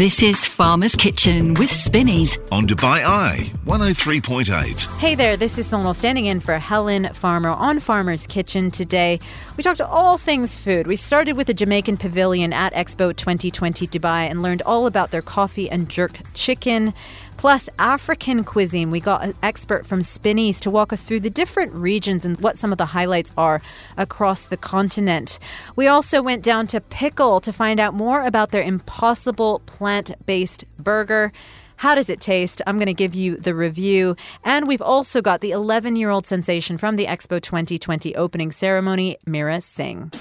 This is Farmer's Kitchen with Spinneys. on Dubai Eye 103.8. Hey there, this is Sonal standing in for Helen Farmer on Farmer's Kitchen today. We talked all things food. We started with the Jamaican Pavilion at Expo 2020 Dubai and learned all about their coffee and jerk chicken. Plus, African cuisine. We got an expert from Spinneys to walk us through the different regions and what some of the highlights are across the continent. We also went down to Pickle to find out more about their impossible plant based burger. How does it taste? I'm going to give you the review. And we've also got the 11 year old sensation from the Expo 2020 opening ceremony, Mira Singh.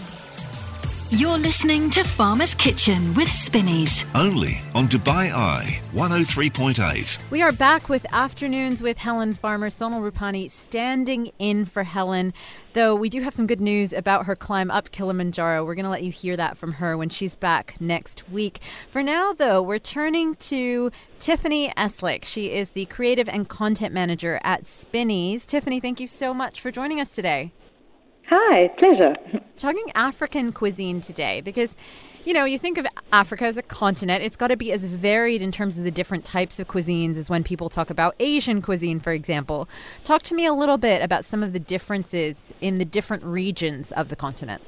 You're listening to Farmer's Kitchen with Spinneys. Only on Dubai Eye 103.8. We are back with Afternoons with Helen Farmer, Sonal Rupani standing in for Helen. Though we do have some good news about her climb up Kilimanjaro. We're going to let you hear that from her when she's back next week. For now, though, we're turning to Tiffany Eslick. She is the creative and content manager at Spinneys. Tiffany, thank you so much for joining us today. Hi, pleasure. talking African cuisine today because, you know, you think of Africa as a continent, it's got to be as varied in terms of the different types of cuisines as when people talk about Asian cuisine, for example. Talk to me a little bit about some of the differences in the different regions of the continent.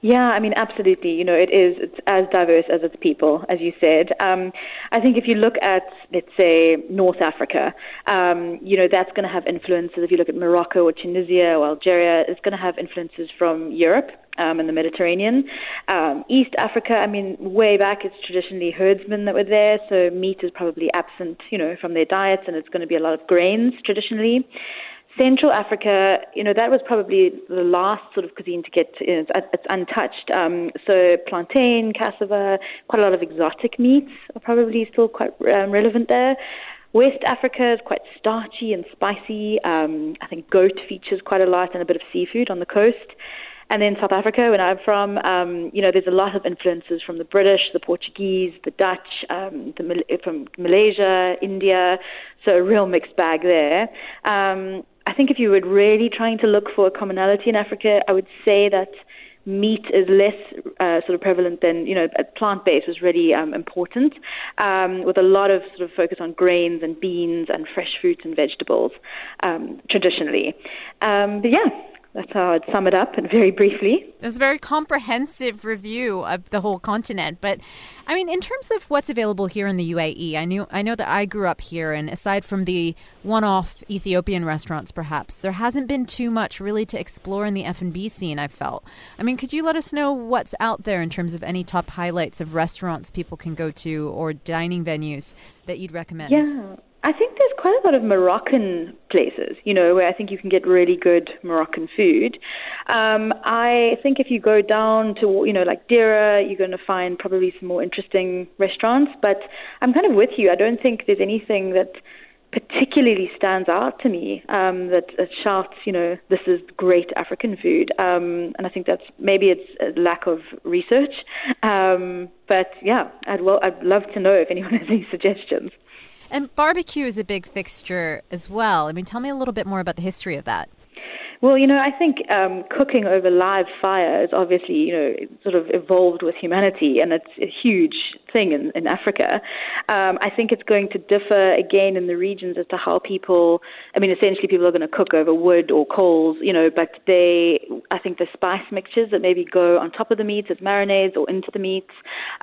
Yeah, I mean, absolutely. You know, it is it's as diverse as its people, as you said. Um, I think if you look at, let's say, North Africa, um, you know, that's going to have influences. If you look at Morocco or Tunisia or Algeria, it's going to have influences from Europe um, and the Mediterranean. Um, East Africa, I mean, way back, it's traditionally herdsmen that were there, so meat is probably absent, you know, from their diets, and it's going to be a lot of grains traditionally. Central Africa, you know, that was probably the last sort of cuisine to get, you know, it's, untouched. Um, so plantain, cassava, quite a lot of exotic meats are probably still quite um, relevant there. West Africa is quite starchy and spicy. Um, I think goat features quite a lot and a bit of seafood on the coast. And then South Africa, where I'm from, um, you know, there's a lot of influences from the British, the Portuguese, the Dutch, um, the, from Malaysia, India. So a real mixed bag there. Um, I think if you were really trying to look for a commonality in Africa, I would say that meat is less uh, sort of prevalent than you know plant based was really um, important um, with a lot of sort of focus on grains and beans and fresh fruits and vegetables um, traditionally. Um, but yeah that's how I'd sum it up and very briefly. It's a very comprehensive review of the whole continent. But I mean, in terms of what's available here in the UAE, I knew I know that I grew up here, and aside from the one-off Ethiopian restaurants, perhaps there hasn't been too much really to explore in the F and B scene. I've felt. I mean, could you let us know what's out there in terms of any top highlights of restaurants people can go to or dining venues that you'd recommend? Yeah. I think there's quite a lot of Moroccan places, you know, where I think you can get really good Moroccan food. Um, I think if you go down to, you know, like Deira, you're going to find probably some more interesting restaurants. But I'm kind of with you. I don't think there's anything that particularly stands out to me um, that, that shouts, you know, this is great African food. Um, and I think that's maybe it's a lack of research. Um, but yeah, I'd well, I'd love to know if anyone has any suggestions. And barbecue is a big fixture as well. I mean, tell me a little bit more about the history of that. Well, you know, I think um, cooking over live fire is obviously, you know, sort of evolved with humanity, and it's a huge thing in, in Africa. Um, I think it's going to differ again in the regions as to how people, I mean, essentially people are going to cook over wood or coals, you know, but they, I think the spice mixtures that maybe go on top of the meats as marinades or into the meats,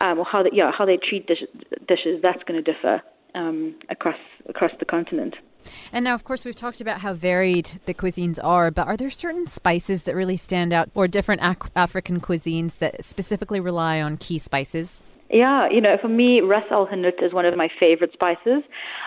um, or how they, yeah, how they treat dish, dishes, that's going to differ um, across across the continent. And now, of course, we've talked about how varied the cuisines are, but are there certain spices that really stand out, or different ac- African cuisines that specifically rely on key spices? Yeah, you know, for me, ras al hanout is one of my favorite spices.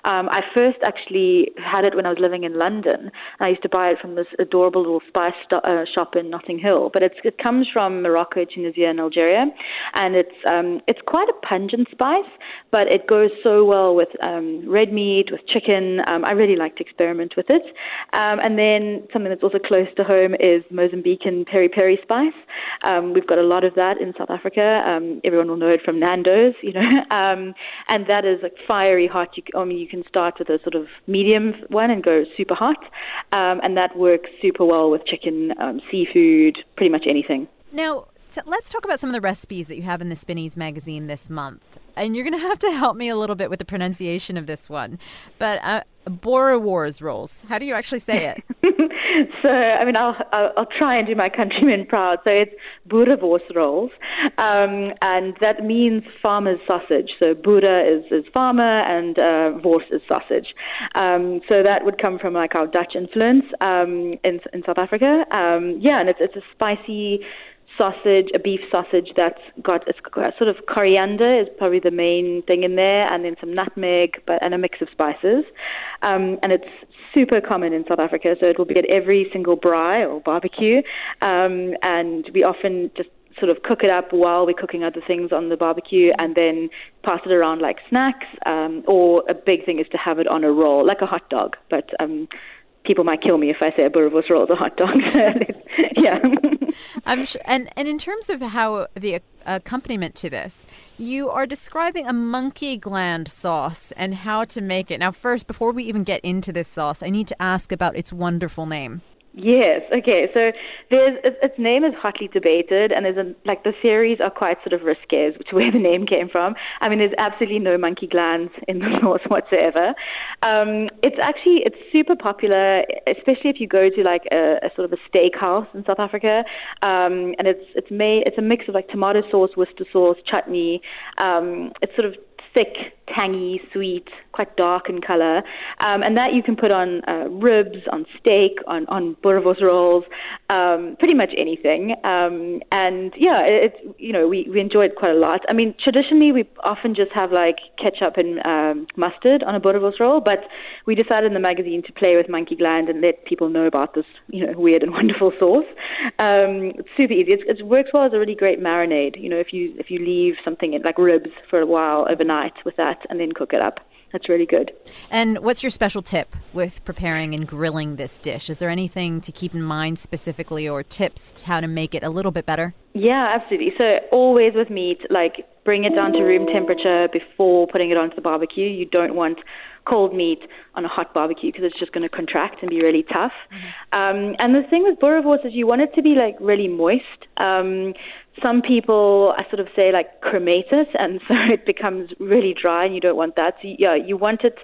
Um, I first actually had it when I was living in London. I used to buy it from this adorable little spice sto- uh, shop in Notting Hill. But it comes from Morocco, Tunisia, and Algeria, and it's um, it's quite a pungent spice, but it goes so well with um, red meat, with chicken. Um, I really like to experiment with it. Um, and then something that's also close to home is Mozambican peri peri spice. Um, we've got a lot of that in South Africa. Everyone will know it from Nando's, you know, um, and that is like fiery hot. You, I mean, you can start with a sort of medium one and go super hot, um, and that works super well with chicken, um, seafood, pretty much anything. Now, So let's talk about some of the recipes that you have in the Spinneys magazine this month. And you're going to have to help me a little bit with the pronunciation of this one. But uh, Boerewors rolls. How do you actually say it? so, I mean, I'll, I'll, I'll, try and do my countrymen proud. So it's Boerewors rolls. Um, and that means farmer's sausage. So Boere is, is farmer and uh, Wors is sausage. Um, so that would come from like our Dutch influence um, in, in South Africa. Um, yeah, and it's, it's a spicy sausage, a beef sausage that's got a sort of coriander is probably the main thing in there, and then some nutmeg, but and a mix of spices. Um, and it's super common in South Africa, so it will be at every single braai or barbecue, um, and we often just sort of cook it up while we're cooking other things on the barbecue and then pass it around like snacks. Um, or a big thing is to have it on a roll, like a hot dog. But um, people might kill me if I say a boerewors roll is a hot dog. yeah. I'm sure, and and in terms of how the accompaniment to this, you are describing a monkey gland sauce and how to make it. Now, first, before we even get into this sauce, I need to ask about its wonderful name. Yes. Okay. So there's its name is hotly debated, and there's a, like the theories are quite sort of risque as to where the name came from. I mean, there's absolutely no monkey glands in the sauce whatsoever. Um, it's actually it's super popular, especially if you go to like a, a sort of a steakhouse in South Africa, um, and it's it's made it's a mix of like tomato sauce, Worcester sauce, chutney. Um, it's sort of thick, tangy, sweet, quite dark in color, um, and that you can put on uh, ribs, on steak, on on boerewors rolls, um, pretty much anything. Um, and yeah, it's you know we we enjoy it quite a lot. I mean, traditionally we often just have like ketchup and um, mustard on a boerewors roll, but we decided in the magazine to play with monkey gland and let people know about this you know weird and wonderful sauce. Um, it's super easy. It's, it works well as a really great marinade. You know, if you if you leave something in, like ribs for a while overnight with that and then cook it up that's really good. And what's your special tip with preparing and grilling this dish? Is there anything to keep in mind specifically or tips to how to make it a little bit better? Yeah, absolutely. So always with meat, like bring it down to room temperature before putting it onto the barbecue. You don't want cold meat on a hot barbecue because it's just going to contract and be really tough. Mm-hmm. Um, and the thing with boerewors is you want it to be like really moist. Um, some people, I sort of say, like cremate it, and so it becomes really dry, and you don't want that. So, yeah, you want it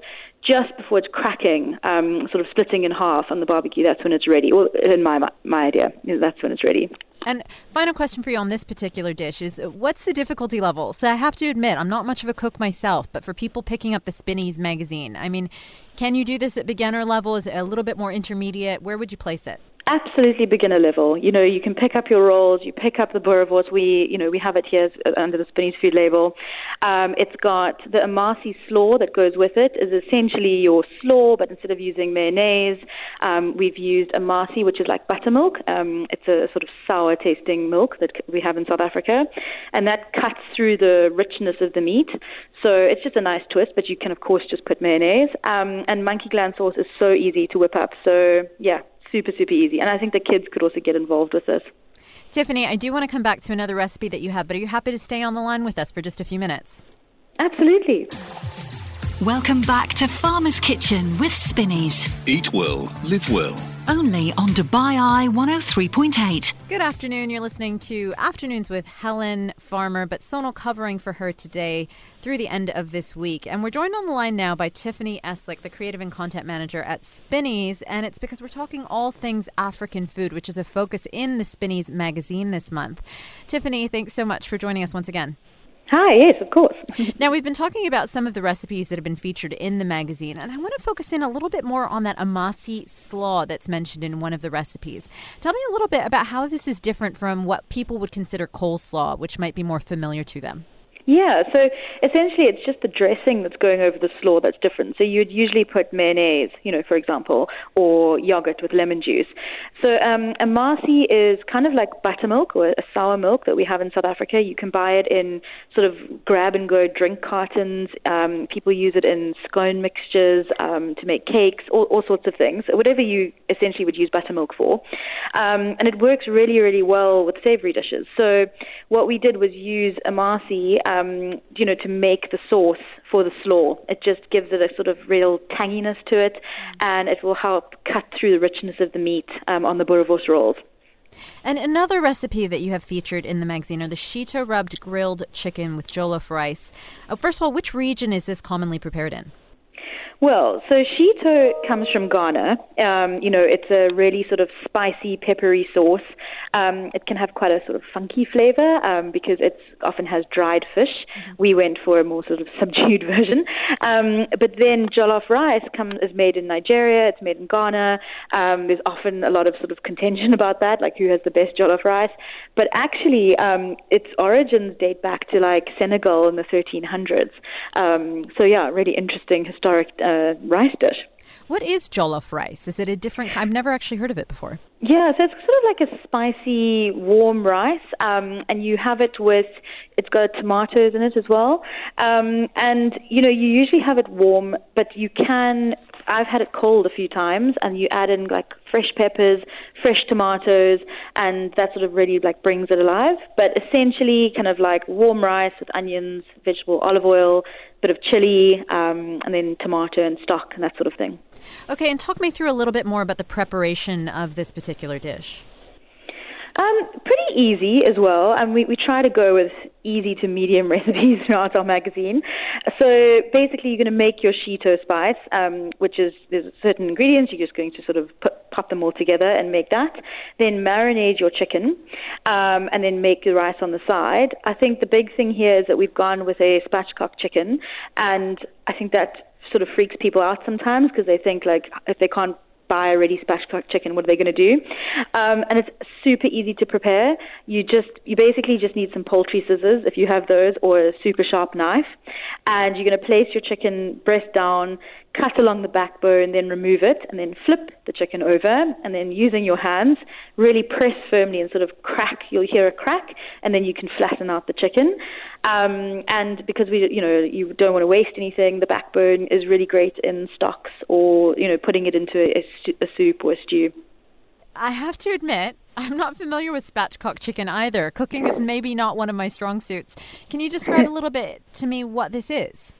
just before it's cracking, um, sort of splitting in half on the barbecue. That's when it's ready. Well, in my my idea, that's when it's ready. And final question for you on this particular dish is what's the difficulty level? So I have to admit, I'm not much of a cook myself, but for people picking up the Spinneys magazine, I mean, can you do this at beginner level? Is it a little bit more intermediate? Where would you place it? Absolutely beginner level. You know, you can pick up your rolls, you pick up the boerewors. We, you know, we have it here under the Spinneys food label. Um, it's got the Amasi slaw that goes with it. Is essentially your slaw, but instead of using mayonnaise, um, we've used Amasi, which is like buttermilk. Um, it's a sort of sour tasting milk that we have in South Africa, and that cuts through the richness of the meat. So it's just a nice twist, but you can of course just put mayonnaise. Um, and monkey gland sauce is so easy to whip up. So yeah, super, super easy. And I think the kids could also get involved with this. Tiffany, I do want to come back to another recipe that you have, but are you happy to stay on the line with us for just a few minutes? Absolutely. Welcome back to Farmer's Kitchen with Spinneys. Eat well, live well. Only on Dubai Eye 103.8. Good afternoon. You're listening to Afternoons with Helen Farmer, but Sonal covering for her today through the end of this week. And we're joined on the line now by Tiffany Eslick, the creative and content manager at Spinneys. And it's because we're talking all things African food, which is a focus in the Spinneys magazine this month. Tiffany, thanks so much for joining us once again. Hi, yes, of course. now, we've been talking about some of the recipes that have been featured in the magazine, and I want to focus in a little bit more on that Amasi slaw that's mentioned in one of the recipes. Tell me a little bit about how this is different from what people would consider coleslaw, which might be more familiar to them. Yeah, so essentially it's just the dressing that's going over the slaw that's different. So you'd usually put mayonnaise, you know, for example, or yogurt with lemon juice. So um, Amasi is kind of like buttermilk or a sour milk that we have in South Africa. You can buy it in sort of grab and go drink cartons. Um, people use it in scone mixtures um, to make cakes, all, all sorts of things. Whatever you essentially would use buttermilk for. Um, and it works really, really well with savory dishes. So what we did was use Amasi um, you know, to make the sauce for the slaw. It just gives it a sort of real tanginess to it, and it will help cut through the richness of the meat um, on the boerewors rolls. And another recipe that you have featured in the magazine are the shito rubbed grilled chicken with jollof rice. Uh, first of all, which region is this commonly prepared in? Well, so shito comes from Ghana. Um, you know, it's a really sort of spicy, peppery sauce. Um, it can have quite a sort of funky flavor um, because it often has dried fish. Mm-hmm. We went for a more sort of subdued version. Um, but then jollof rice comes is made in Nigeria. It's made in Ghana. Um, there's often a lot of sort of contention about that, like who has the best jollof rice. But actually, um, its origins date back to like Senegal in the 1300s. so yeah, really interesting historic. Uh, rice dish. What is jollof rice? Is it a different? I've never actually heard of it before. Yeah, so it's sort of like a spicy, warm rice, um, and you have it with. It's got tomatoes in it as well, um, and you know you usually have it warm, but you can. I've had it cold a few times, and you add in like fresh peppers, fresh tomatoes, and that sort of really like brings it alive. But essentially, kind of like warm rice with onions, vegetable olive oil, bit of chili, um, and then tomato and stock and that sort of thing. Okay, and talk me through a little bit more about the preparation of this particular dish. Um, pretty easy as well, and we, we try to go with easy to medium recipes throughout our magazine. So basically, you're going to make your shito spice, um, which is there's certain ingredients. You're just going to sort of put, pop them all together and make that. Then marinate your chicken, um, and then make the rice on the side. I think the big thing here is that we've gone with a spatchcock chicken, and I think that sort of freaks people out sometimes because they think like if they can't buy a ready spatchcock chicken, what are they going to do? Um, and it's super easy to prepare. You just you basically just need some poultry scissors if you have those, or a super sharp knife, and you're going to place your chicken breast down, cut along the backbone, then remove it, and then flip the chicken over, and then using your hands, really press firmly and sort of crack. You'll hear a crack, and then you can flatten out the chicken. Um, and because we, you know, you don't want to waste anything, the backbone is really great in stocks or you know putting it into a, a soup or a stew. I have to admit, I'm not familiar with spatchcock chicken either. Cooking is maybe not one of my strong suits. Can you describe a little bit to me what this is?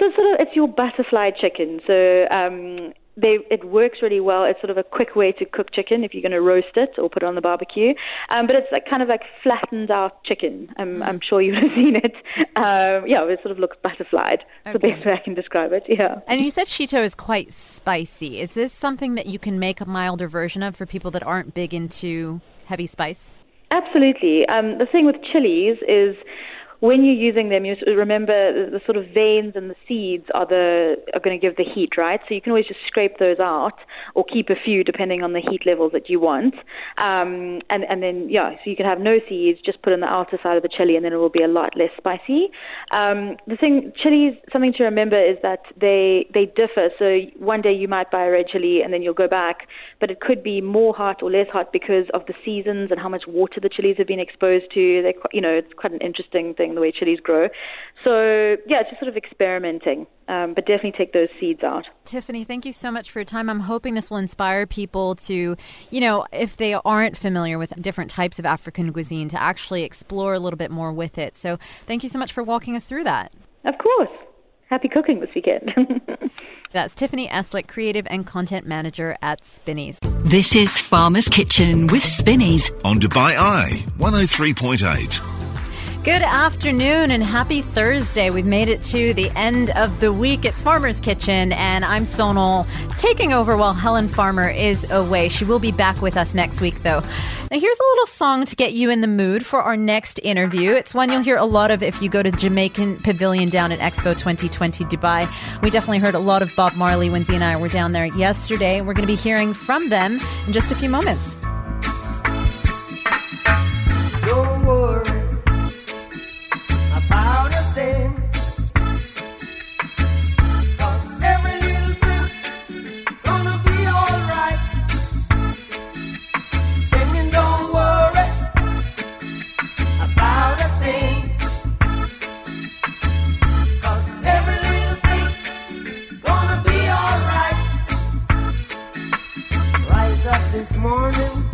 So sort of it's your butterfly chicken. So um, they it works really well. It's sort of a quick way to cook chicken if you're going to roast it or put it on the barbecue. Um, but it's like kind of like flattened out chicken. I'm, mm. I'm sure you've seen it. Um, yeah, it sort of looks butterflied. Okay. the best way I can describe it. Yeah. And you said shito is quite spicy. Is this something that you can make a milder version of for people that aren't big into heavy spice? Absolutely. Um, the thing with chilies is when you're using them, you remember the sort of veins and the seeds are the are going to give the heat, right? So you can always just scrape those out or keep a few depending on the heat levels that you want. Um, and and then yeah, so you can have no seeds, just put on the outer side of the chili, and then it will be a lot less spicy. Um, the thing, chilies, something to remember is that they they differ. So one day you might buy a red chili and then you'll go back, but it could be more hot or less hot because of the seasons and how much water the chilies have been exposed to. They, you know, it's quite an interesting thing the way chilies grow. So yeah, just sort of experimenting, um, but definitely take those seeds out. Tiffany, thank you so much for your time. I'm hoping this will inspire people to, you know, if they aren't familiar with different types of African cuisine, to actually explore a little bit more with it. So thank you so much for walking us through that. Of course. Happy cooking this weekend. That's Tiffany Eslick, creative and content manager at Spinneys. This is Farmer's Kitchen with Spinneys on Dubai Eye 103.8. Good afternoon and happy Thursday. We've made it to the end of the week. It's Farmer's Kitchen, and I'm Sonal taking over while Helen Farmer is away. She will be back with us next week, though. Now, here's a little song to get you in the mood for our next interview. It's one you'll hear a lot of if you go to Jamaican Pavilion down at Expo 2020 Dubai. We definitely heard a lot of Bob Marley when Z and I were down there yesterday. We're going to be hearing from them in just a few moments. morning.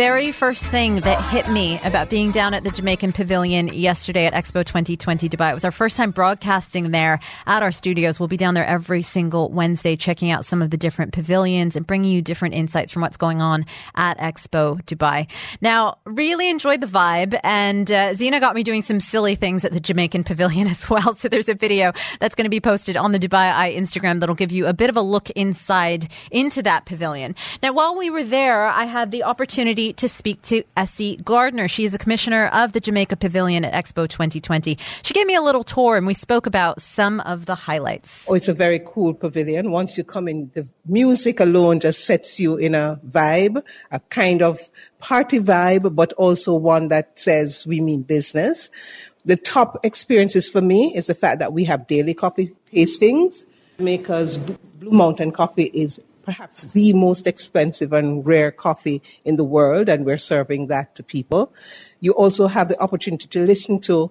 Very first thing that hit me about being down at the Jamaican Pavilion yesterday at Expo 2020 Dubai. It was our first time broadcasting there at our studios. We'll be down there every single Wednesday checking out some of the different pavilions and bringing you different insights from what's going on at Expo Dubai. Now, really enjoyed the vibe and uh, Zena got me doing some silly things at the Jamaican Pavilion as well. So there's a video that's going to be posted on the Dubai Eye Instagram that'll give you a bit of a look inside into that pavilion. Now, while we were there, I had the opportunity to speak to Essie Gardner. She is a commissioner of the Jamaica Pavilion at Expo 2020. She gave me a little tour and we spoke about some of the highlights. Oh, it's a very cool pavilion. Once you come in, the music alone just sets you in a vibe, a kind of party vibe, but also one that says we mean business. The top experiences for me is the fact that we have daily coffee tastings. Jamaica's Blue Mountain coffee is perhaps the most expensive and rare coffee in the world, and we're serving that to people. You also have the opportunity to listen to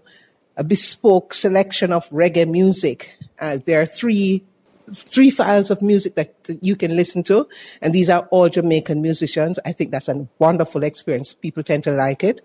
a bespoke selection of reggae music. Uh, there are three three files of music that you can listen to, and these are all Jamaican musicians. I think that's a wonderful experience. People tend to like it.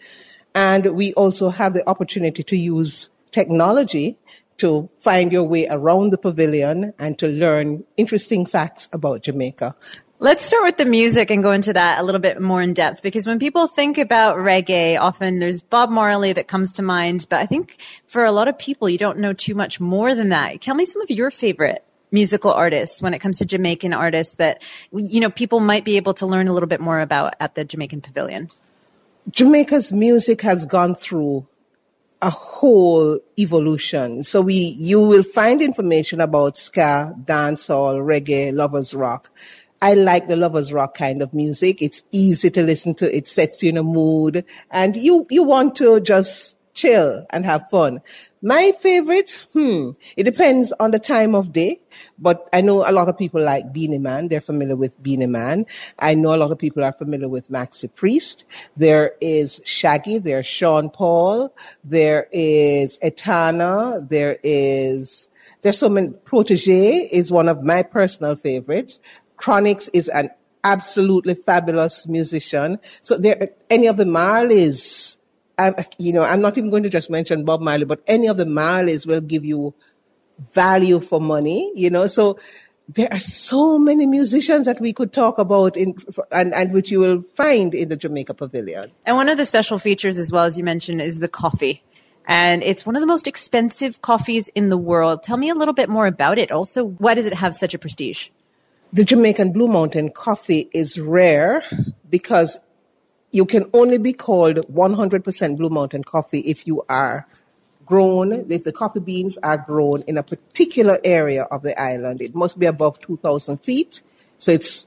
And we also have the opportunity to use technology to find your way around the pavilion and to learn interesting facts about Jamaica. Let's start with the music and go into that a little bit more in depth because when people think about reggae, often there's Bob Marley that comes to mind, but I think for a lot of people, you don't know too much more than that. Tell me some of your favorite musical artists when it comes to Jamaican artists that, you know, people might be able to learn a little bit more about at the Jamaican Pavilion. Jamaica's music has gone through a whole evolution. So we, you will find information about ska, dancehall, reggae, lovers rock. I like the lovers rock kind of music. It's easy to listen to. It sets you in a mood and you, you want to just chill and have fun. My favorite, hmm, it depends on the time of day, but I know a lot of people like Beenie Man. They're familiar with Beenie Man. I know a lot of people are familiar with Maxi Priest. There is Shaggy. There's Sean Paul. There is Etana. There is, there's so many, Protoje is one of my personal favorites. Chronixx is an absolutely fabulous musician. So there, any of the Marleys, I, you know, I'm not even going to just mention Bob Marley, but any of the Marleys will give you value for money, you know. So there are so many musicians that we could talk about in and, and which you will find in the Jamaica Pavilion. And one of the special features as well as you mentioned is the coffee. And it's one of the most expensive coffees in the world. Tell me a little bit more about it. Also, why does it have such a prestige? The Jamaican Blue Mountain coffee is rare because you can only be called 100% Blue Mountain coffee if you are grown, if the coffee beans are grown in a particular area of the island. It must be above 2,000 feet. So it's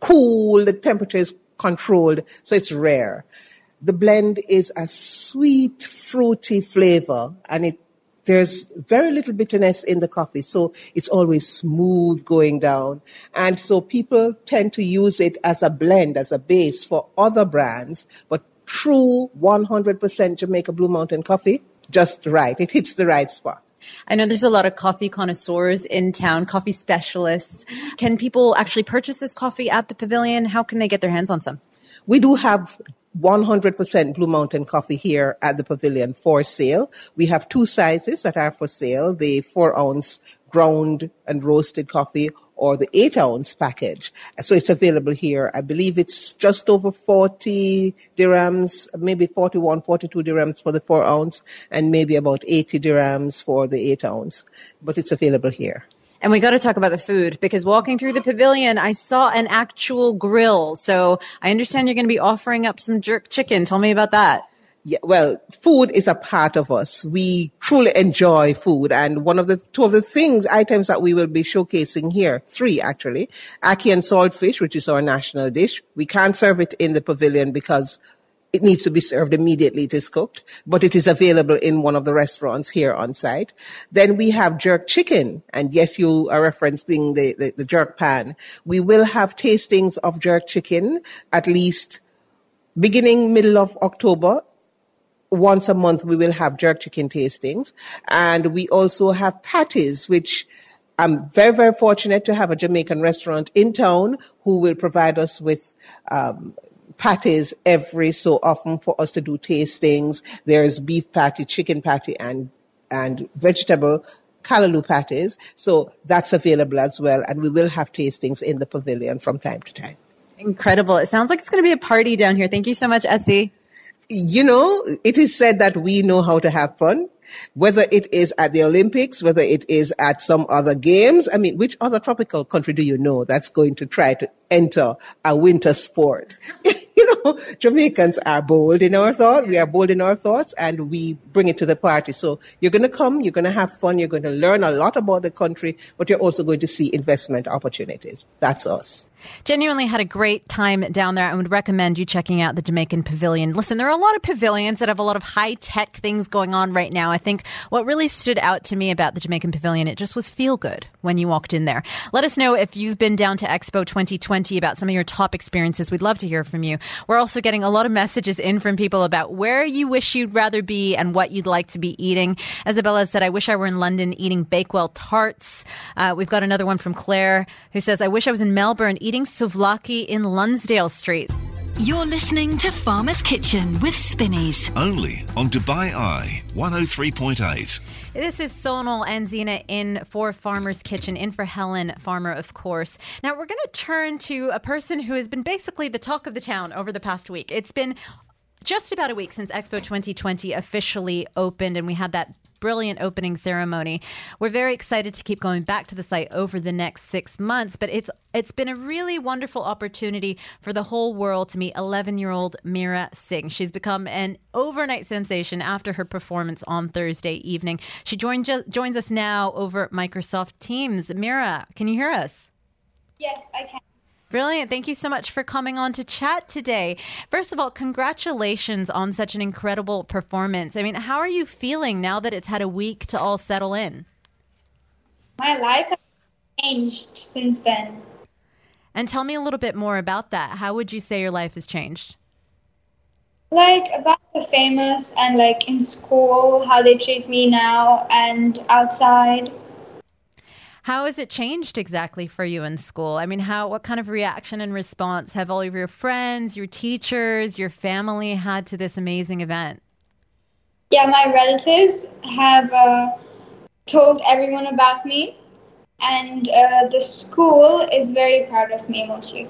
cool, the temperature is controlled, so it's rare. The blend is a sweet, fruity flavor, and it there's very little bitterness in the coffee, so it's always smooth going down. And so people tend to use it as a blend, as a base for other brands, but true 100% Jamaica Blue Mountain coffee, just right. It hits the right spot. I know there's a lot of coffee connoisseurs in town, coffee specialists. Can people actually purchase this coffee at the pavilion? How can they get their hands on some? We do have 100% Blue Mountain coffee here at the pavilion for sale. We have two sizes that are for sale, the four ounce ground and roasted coffee or the eight ounce package. So it's available here. I believe it's just over 40 dirhams, maybe 41, 42 dirhams for the four ounce and maybe about 80 dirhams for the eight ounce, but it's available here. And we got to talk about the food because walking through the pavilion, I saw an actual grill. So I understand you're going to be offering up some jerk chicken. Tell me about that. Yeah, well, food is a part of us. We truly enjoy food. And one of the two of the things, items that we will be showcasing here, three actually, ackee and saltfish, which is our national dish. We can't serve it in the pavilion because it needs to be served immediately. It is cooked, but it is available in one of the restaurants here on site. Then we have jerk chicken. And yes, you are referencing the, the, the jerk pan. We will have tastings of jerk chicken at least beginning middle of October once a month we will have jerk chicken tastings and we also have patties which I'm very, very fortunate to have a Jamaican restaurant in town who will provide us with um, patties every so often for us to do tastings. There's beef patty, chicken patty, and and vegetable callaloo patties. So that's available as well. And we will have tastings in the pavilion from time to time. Incredible. It sounds like it's going to be a party down here. Thank you so much, Essie. You know, it is said that we know how to have fun, whether it is at the Olympics, whether it is at some other games. I mean, which other tropical country do you know that's going to try to enter a winter sport? you know, Jamaicans are bold in our thought. We are bold in our thoughts and we bring it to the party. So you're going to come, you're going to have fun, you're going to learn a lot about the country, but you're also going to see investment opportunities. That's us. Genuinely had a great time down there. I would recommend you checking out the Jamaican Pavilion. Listen, there are a lot of pavilions that have a lot of high tech things going on right now. I think what really stood out to me about the Jamaican Pavilion, it just was feel good when you walked in there. Let us know if you've been down to Expo 2020 about some of your top experiences. We'd love to hear from you. We're also getting a lot of messages in from people about where you wish you'd rather be and what you'd like to be eating. Isabella said, I wish I were in London eating Bakewell tarts. Uh, we've got another one from Claire who says, I wish I was in Melbourne eating eating souvlaki in Lonsdale Street. You're listening to Farmer's Kitchen with Spinneys. Only on Dubai Eye 103.8. This is Sonal and Zena in for Farmer's Kitchen, in for Helen Farmer, of course. Now, we're going to turn to a person who has been basically the talk of the town over the past week. It's been just about a week since Expo 2020 officially opened, and we had that brilliant opening ceremony. We're very excited to keep going back to the site over the next six months, but it's it's been a really wonderful opportunity for the whole world to meet 11 year old Mira Singh. She's become an overnight sensation after her performance on Thursday evening. She joined, joins us now over Microsoft Teams. Mira, can you hear us? Yes, I can. Brilliant. Thank you so much for coming on to chat today. First of all, congratulations on such an incredible performance. I mean, how are you feeling now that it's had a week to all settle in? My life has changed since then. And tell me a little bit more about that. How would you say your life has changed? Like about the famous and like in school, how they treat me now and outside. How has it changed exactly for you in school? I mean, how what kind of reaction and response have all of your friends, your teachers, your family had to this amazing event? Yeah, my relatives have uh, told everyone about me, and uh, the school is very proud of me mostly.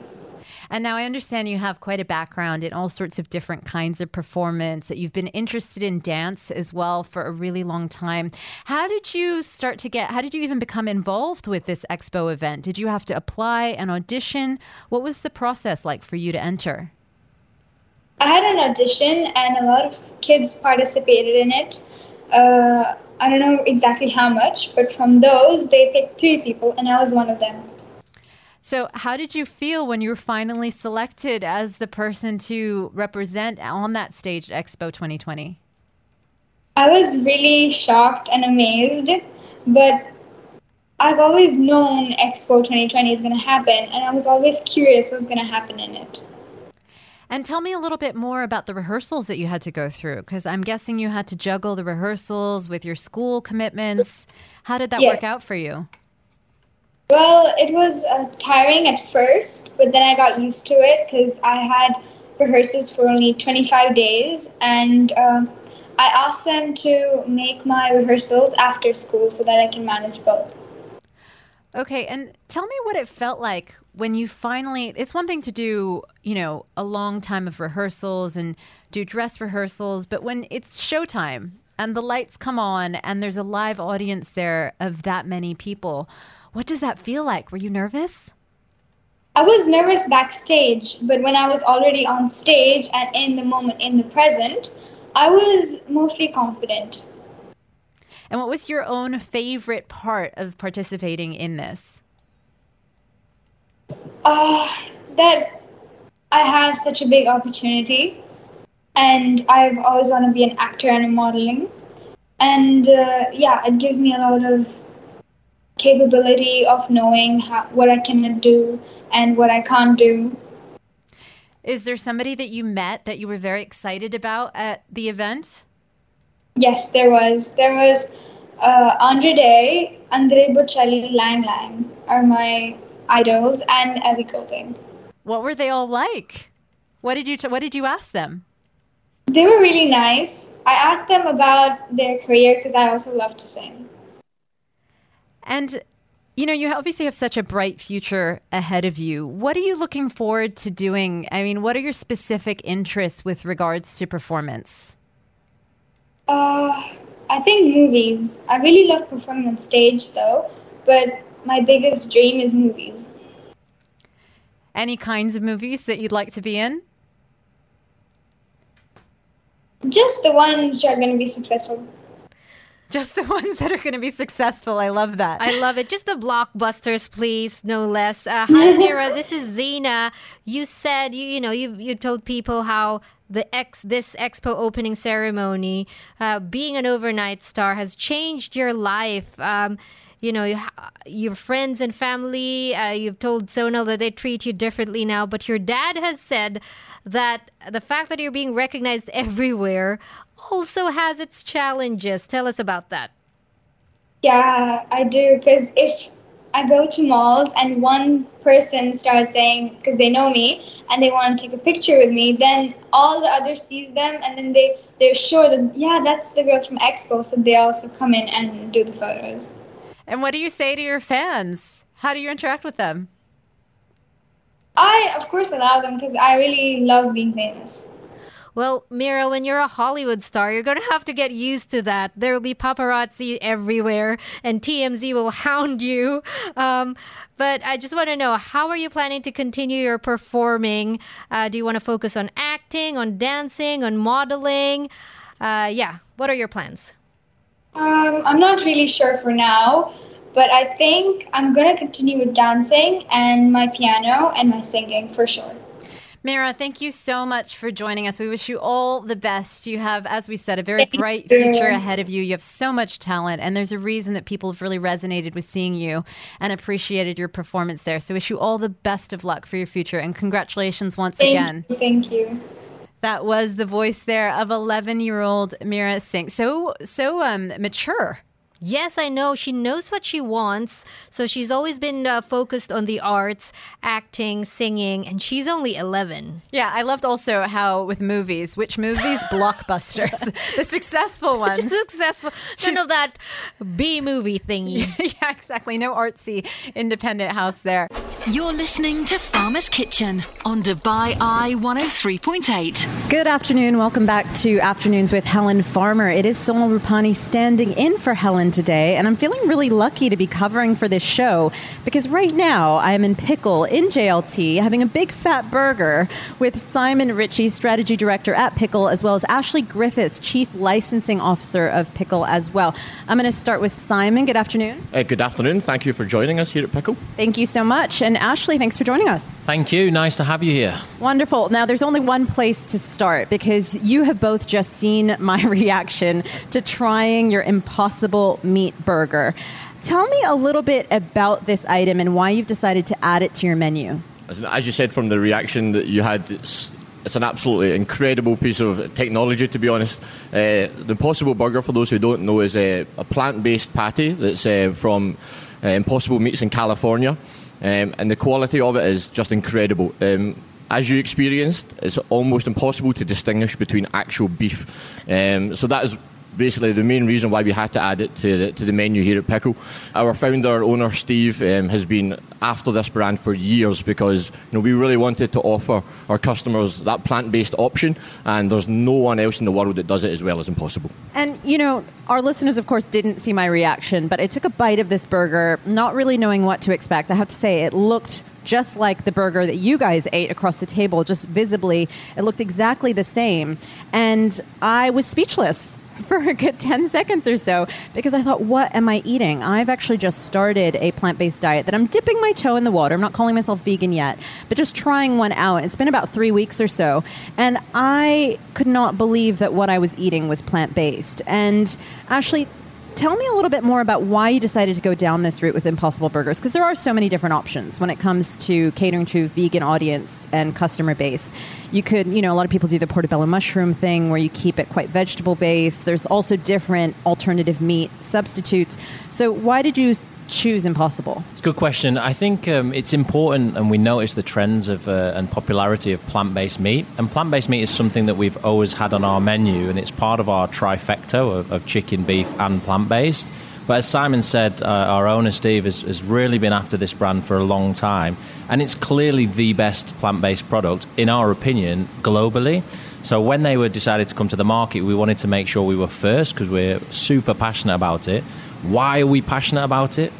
And now I understand you have quite a background in all sorts of different kinds of performance, that you've been interested in dance as well for a really long time. How did you start to get, how did you even become involved with this expo event? Did you have to apply and audition? What was the process like for you to enter? I had an audition, and a lot of kids participated in it. Uh, I don't know exactly how much, but from those, they picked three people, and I was one of them. So, how did you feel when you were finally selected as the person to represent on that stage at Expo 2020? I was really shocked and amazed, but I've always known Expo 2020 is going to happen, and I was always curious what's going to happen in it. And tell me a little bit more about the rehearsals that you had to go through, because I'm guessing you had to juggle the rehearsals with your school commitments. How did that yes. work out for you? Well, it was uh, tiring at first, but then I got used to it because I had rehearsals for only 25 days, and uh, I asked them to make my rehearsals after school so that I can manage both. Okay, and tell me what it felt like when you finally. It's one thing to do, you know, a long time of rehearsals and do dress rehearsals, but when it's showtime and the lights come on and there's a live audience there of that many people what does that feel like? Were you nervous? I was nervous backstage, but when I was already on stage and in the moment, in the present, I was mostly confident. And what was your own favorite part of participating in this? Uh, that I have such a big opportunity, and I've always wanted to be an actor and a modeling. And uh, yeah, it gives me a lot of capability of knowing how, what I can do and what I can't do. Is there somebody that you met that you were very excited about at the event? Yes, there was. There was uh, Andra Day, Andre Bocelli, Lang Lang are my idols, and Ellie Goulding. What were they all like? What did you t- What did you ask them? They were really nice. I asked them about their career because I also love to sing. And you know, you obviously have such a bright future ahead of you. What are you looking forward to doing? I mean, what are your specific interests with regards to performance? Uh, I think movies. I really love performing on stage though, but my biggest dream is movies. Any kinds of movies that you'd like to be in? Just the ones that are going to be successful. Just the ones that are going to be successful. I love that. I love it. Just the blockbusters, please, no less. Uh, hi, Mira. This is Zena. You said you you know you you told people how the ex this expo opening ceremony, uh, being an overnight star, has changed your life. Um, you know, you, your friends and family. Uh, you've told Sonal that they treat you differently now, but your dad has said that the fact that you're being recognized everywhere also has its challenges. Tell us about that. Yeah, I do. Because if I go to malls and one person starts saying, because they know me and they want to take a picture with me, then all the others sees them and then they they're sure that yeah, that's the girl from Expo, so they also come in and do the photos. And what do you say to your fans? How do you interact with them? I of course allow them because I really love being famous. Well, Mira, when you're a Hollywood star, you're going to have to get used to that. There will be paparazzi everywhere, and TMZ will hound you. Um, but I just want to know how are you planning to continue your performing? Uh, do you want to focus on acting, on dancing, on modeling? Uh, yeah, what are your plans? Um, I'm not really sure for now, but I think I'm going to continue with dancing and my piano and my singing for sure. Mira, thank you so much for joining us. We wish you all the best. You have, as we said, a very Thank bright you. future ahead of you. You have so much talent, and there's a reason that people have really resonated with seeing you and appreciated your performance there. So, wish you all the best of luck for your future, and congratulations once Thank again. you. Thank you. That was the voice there of 11 year old Mira Singh. So, so um, mature. Yes, I know. She knows what she wants. So she's always been uh, focused on the arts, acting, singing, and she's only 11. Yeah, I loved also how with movies, which movies? Blockbusters. the successful ones. Just successful. None She's- of that B movie thingy. yeah, exactly. No artsy independent house there. You're listening to Farmer's Kitchen on Dubai Eye 103.8. Good afternoon. Welcome back to Afternoons with Helen Farmer. It is Sonal Rupani standing in for Helen today, and I'm feeling really lucky to be covering for this show because right now I am in Pickle in JLT having a big fat burger with Simon Ritchie, strategy director at Pickle, as well as Ashley Griffiths, chief licensing officer of Pickle as well. I'm going to start with Simon. Good afternoon. Uh, good afternoon. Thank you for joining us here at Pickle. Thank you so much. And Ashley, thanks for joining us. Thank you. Nice to have you here. Wonderful. Now, there's only one place to start because you have both just seen my reaction to trying your Impossible Meat Burger. Tell me a little bit about this item and why you've decided to add it to your menu. As, you said from the reaction that you had, it's, it's an absolutely incredible piece of technology, to be honest. Uh, the Impossible Burger, for those who don't know, is a, a plant based patty that's uh, from uh, Impossible Meats in California. Um, and the quality of it is just incredible. Um, as you experienced, it's almost impossible to distinguish between actual beef. Um, so that is basically the main reason why we had to add it to the, to the menu here at Pickle. Our founder, owner Steve, um, has been after this brand for years because you know we really wanted to offer our customers that plant-based option, and there's no one else in the world that does it as well as Impossible. And, you know, our listeners, of course, didn't see my reaction, but I took a bite of this burger, not really knowing what to expect. I have to say, it looked just like the burger that you guys ate across the table, just visibly. It looked exactly the same. And I was speechless for a good 10 seconds or so because I thought, what am I eating? I've actually just started a plant based diet that I'm dipping my toe in the water. I'm not calling myself vegan yet, but just trying one out. It's been about three weeks or so. And I could not believe that what I was eating was plant based. And Ashley, Tell me a little bit more about why you decided to go down this route with Impossible Burgers, because there are so many different options when it comes to catering to vegan audience and customer base. You could, you know, a lot of people do the portobello mushroom thing where you keep it quite vegetable based. There's also different alternative meat substitutes. So why did you choose Impossible? It's a good question. I think um, it's important, and we notice the trends of uh, and popularity of plant-based meat. And plant-based meat is something that we've always had on our menu, and it's part of our trifecta of, of chicken, beef, and plant-based. But as Simon said, uh, our owner Steve has, has really been after this brand for a long time, and it's clearly the best plant-based product, in our opinion, globally. So when they were decided to come to the market, we wanted to make sure we were first because we're super passionate about it. Why are we passionate about it?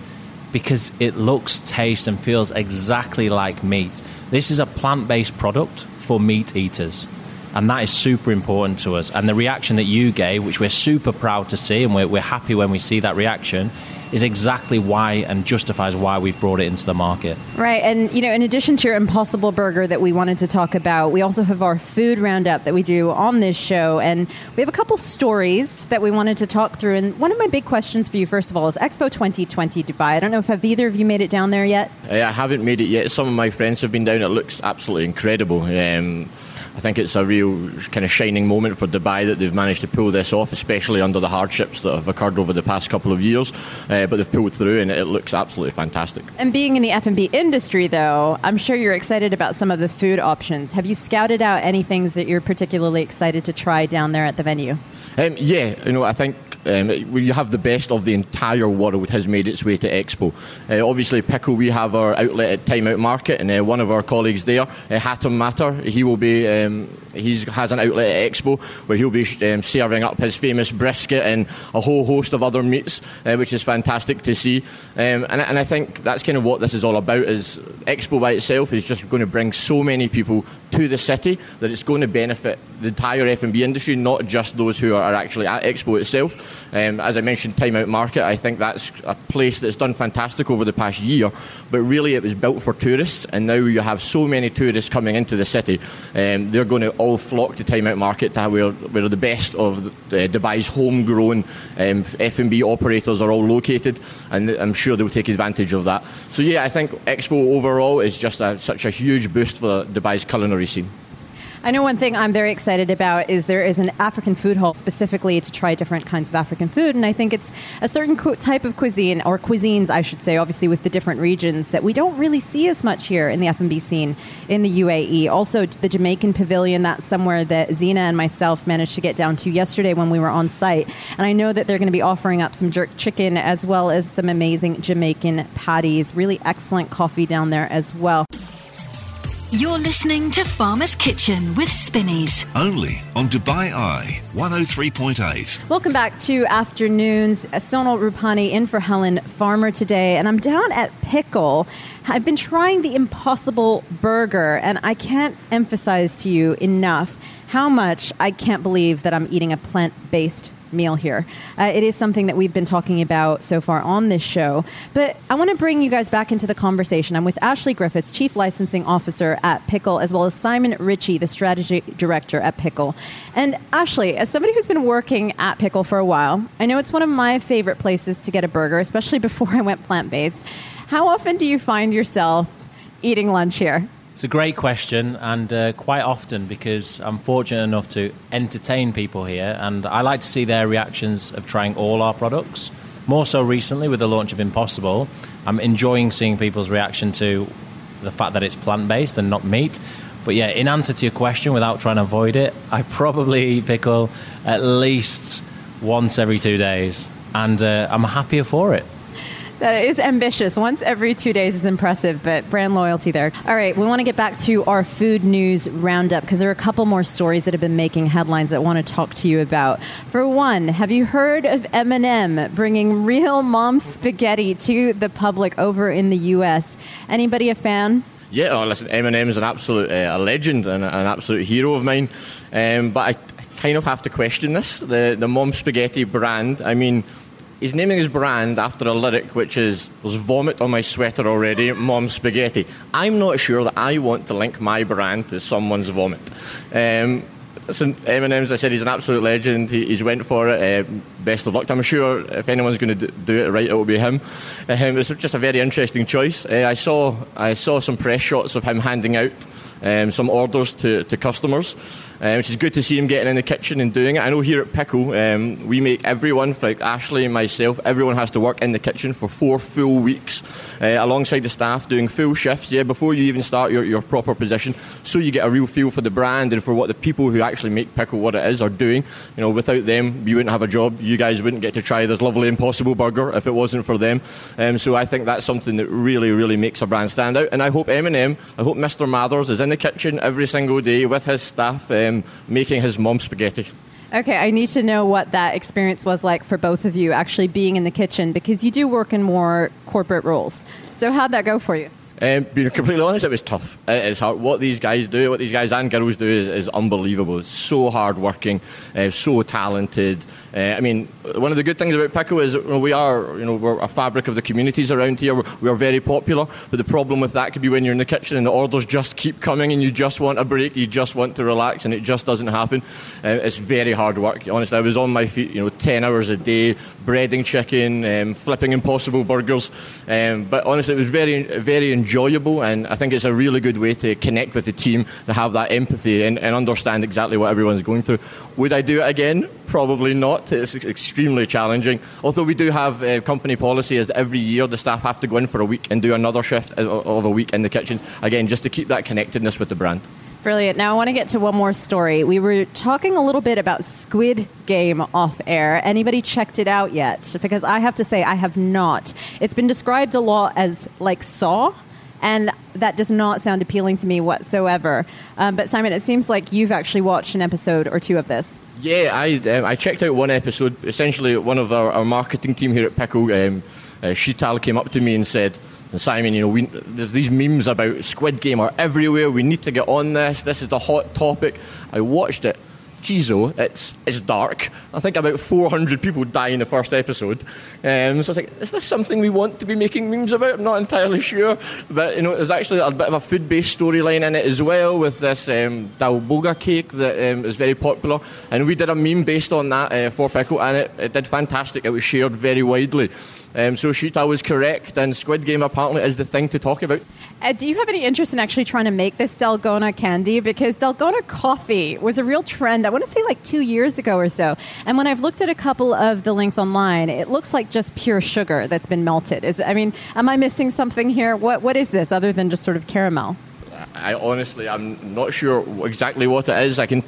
Because it looks, tastes, and feels exactly like meat. This is a plant based product for meat eaters. And that is super important to us. And the reaction that you gave, which we're super proud to see, and we're, we're happy when we see that reaction, is exactly why and justifies why we've brought it into the market. Right. And, you know, in addition to your Impossible Burger that we wanted to talk about, we also have our food roundup that we do on this show. And we have a couple stories that we wanted to talk through. And one of my big questions for you, first of all, is Expo 2020 Dubai. I don't know if have either of you made it down there yet? I haven't made it yet. Some of my friends have been down. It looks absolutely incredible. Um, I think it's a real kind of shining moment for Dubai that they've managed to pull this off, especially under the hardships that have occurred over the past couple of years. Uh, but they've pulled through, and it looks absolutely fantastic. And being in the F&B industry, though, I'm sure you're excited about some of the food options. Have you scouted out any things that you're particularly excited to try down there at the venue? Um, yeah, you know, I think um, you have the best of the entire world has made its way to Expo. Uh, obviously, Pickle, we have our outlet at Time Out Market, and uh, one of our colleagues there, uh, Matar, he will be um, he has an outlet at Expo where he'll be um, serving up his famous brisket and a whole host of other meats, uh, which is fantastic to see. Um, and, and I think that's kind of what this is all about. Is Expo by itself is just going to bring so many people to the city that it's going to benefit the entire F&B industry, not just those who are actually at Expo itself. Um, as I mentioned, Time Out Market, I think that's a place that's done fantastic over the past year, but really it was built for tourists, and now you have so many tourists coming into the city. Um, they're going to all flock to Time Out Market to where, where the best of the, uh, Dubai's homegrown um, F&B operators are all located, and I'm sure they'll take advantage of that. So yeah, I think Expo overall is just a, such a huge boost for Dubai's culinary scene. I know one thing I'm very excited about is there is an African food hall specifically to try different kinds of African food, and I think it's a certain type of cuisine or cuisines, I should say, obviously with the different regions that we don't really see as much here in the F&B scene in the UAE. Also, the Jamaican Pavilion, that's somewhere that Zena and myself managed to get down to yesterday when we were on site, and I know that they're going to be offering up some jerk chicken as well as some amazing Jamaican patties. Really excellent coffee down there as well. You're listening to Farmer's Kitchen with Spinneys. Only on Dubai Eye 103.8. Welcome back to Afternoons. Sonal Rupani in for Helen Farmer today, and I'm down at Pickle. I've been trying the Impossible Burger, and I can't emphasize to you enough how much I can't believe that I'm eating a plant based meal here. Uh, it is something that we've been talking about so far on this show. But I want to bring you guys back into the conversation. I'm with Ashley Griffiths, Chief Licensing Officer at Pickle, as well as Simon Ritchie, the Strategy Director at Pickle. And Ashley, as somebody who's been working at Pickle for a while, I know it's one of my favorite places to get a burger, especially before I went plant based. How often do you find yourself eating lunch here? It's a great question, and uh, quite often because I'm fortunate enough to entertain people here, and I like to see their reactions of trying all our products. More so recently with the launch of Impossible, I'm enjoying seeing people's reaction to the fact that it's plant based and not meat. But yeah, in answer to your question, without trying to avoid it, I probably eat pickle at least once every two days, and uh, I'm happier for it. That is ambitious. Once every two days is impressive, but brand loyalty there. All right, we want to get back to our food news roundup because there are a couple more stories that have been making headlines that I want to talk to you about. For one, have you heard of Eminem bringing real mom spaghetti to the public over in the U.S.? Anybody a fan? Yeah, oh, listen, Eminem is an absolute uh, a legend and an absolute hero of mine. Um, but I kind of have to question this. The the mom spaghetti brand. I mean He's naming his brand after a lyric which is "There's vomit on my sweater already, mom spaghetti." I'm not sure that I want to link my brand to someone's vomit. Um, listen, Eminem's, I said he's an absolute legend. He, he's went for it. Uh, best of luck. I'm sure if anyone's going to do it right, it will be him. Um, it's just a very interesting choice. Uh, I saw I saw some press shots of him handing out um, some orders to, to customers. Um, which is good to see him getting in the kitchen and doing it. I know here at Pickle, um, we make everyone, like Ashley and myself, everyone has to work in the kitchen for four full weeks uh, alongside the staff doing full shifts, yeah, before you even start your, your proper position, so you get a real feel for the brand and for what the people who actually make Pickle what it is are doing. You know, without them, you wouldn't have a job. You guys wouldn't get to try this lovely Impossible Burger if it wasn't for them. Um, so I think that's something that really, really makes a brand stand out. And I hope Eminem, I hope Mr. Mathers is in the kitchen every single day with his staff making his mom spaghetti. Okay, I need to know what that experience was like for both of you actually being in the kitchen because you do work in more corporate roles. So, how'd that go for you? Um, being completely honest, it was tough. It is hard. What these guys do, what these guys and girls do, is, is unbelievable. It's so hardworking, uh, so talented. Uh, I mean, one of the good things about Pickle is you know, we are, you know, we're a fabric of the communities around here. We're, we are very popular, but the problem with that could be when you're in the kitchen and the orders just keep coming and you just want a break, you just want to relax, and it just doesn't happen. Uh, it's very hard work. Honestly, I was on my feet, you know, ten hours a day, breading chicken, um, flipping impossible burgers. Um, but honestly, it was very, very enjoyable, and I think it's a really good way to connect with the team, to have that empathy and, and understand exactly what everyone's going through. Would I do it again? Probably not. It's extremely challenging. Although we do have uh, company policy is every year the staff have to go in for a week and do another shift of a week in the kitchens, again, just to keep that connectedness with the brand. Brilliant. Now I want to get to one more story. We were talking a little bit about Squid Game off air. Anybody checked it out yet? Because I have to say I have not. It's been described a lot as like Saw, and that does not sound appealing to me whatsoever. Um, but Simon, it seems like you've actually watched an episode or two of this. Yeah, I um, I checked out one episode. Essentially, one of our, our marketing team here at Pickle, um, uh, Sheetal, came up to me and said, Simon, you know, we, there's these memes about Squid Game are everywhere. We need to get on this. This is the hot topic. I watched it. Jizo, it's, it's dark. I think about 400 people die in the first episode. Um, so I think, is this something we want to be making memes about? I'm not entirely sure. But, you know, there's actually a bit of a food based storyline in it as well with this um, Dalgona cake that um, is very popular. And we did a meme based on that uh, for Pickle, and it, it did fantastic. It was shared very widely. Um, so Sheeta was correct, and Squid Game apparently is the thing to talk about. Uh, do you have any interest in actually trying to make this Dalgona candy? Because Dalgona coffee was a real trend, I want to say like two years ago or so. And when I've looked at a couple of the links online, it looks like just pure sugar that's been melted. Is I mean, am I missing something here? What What is this other than just sort of caramel? I honestly, I'm not sure exactly what it is. I can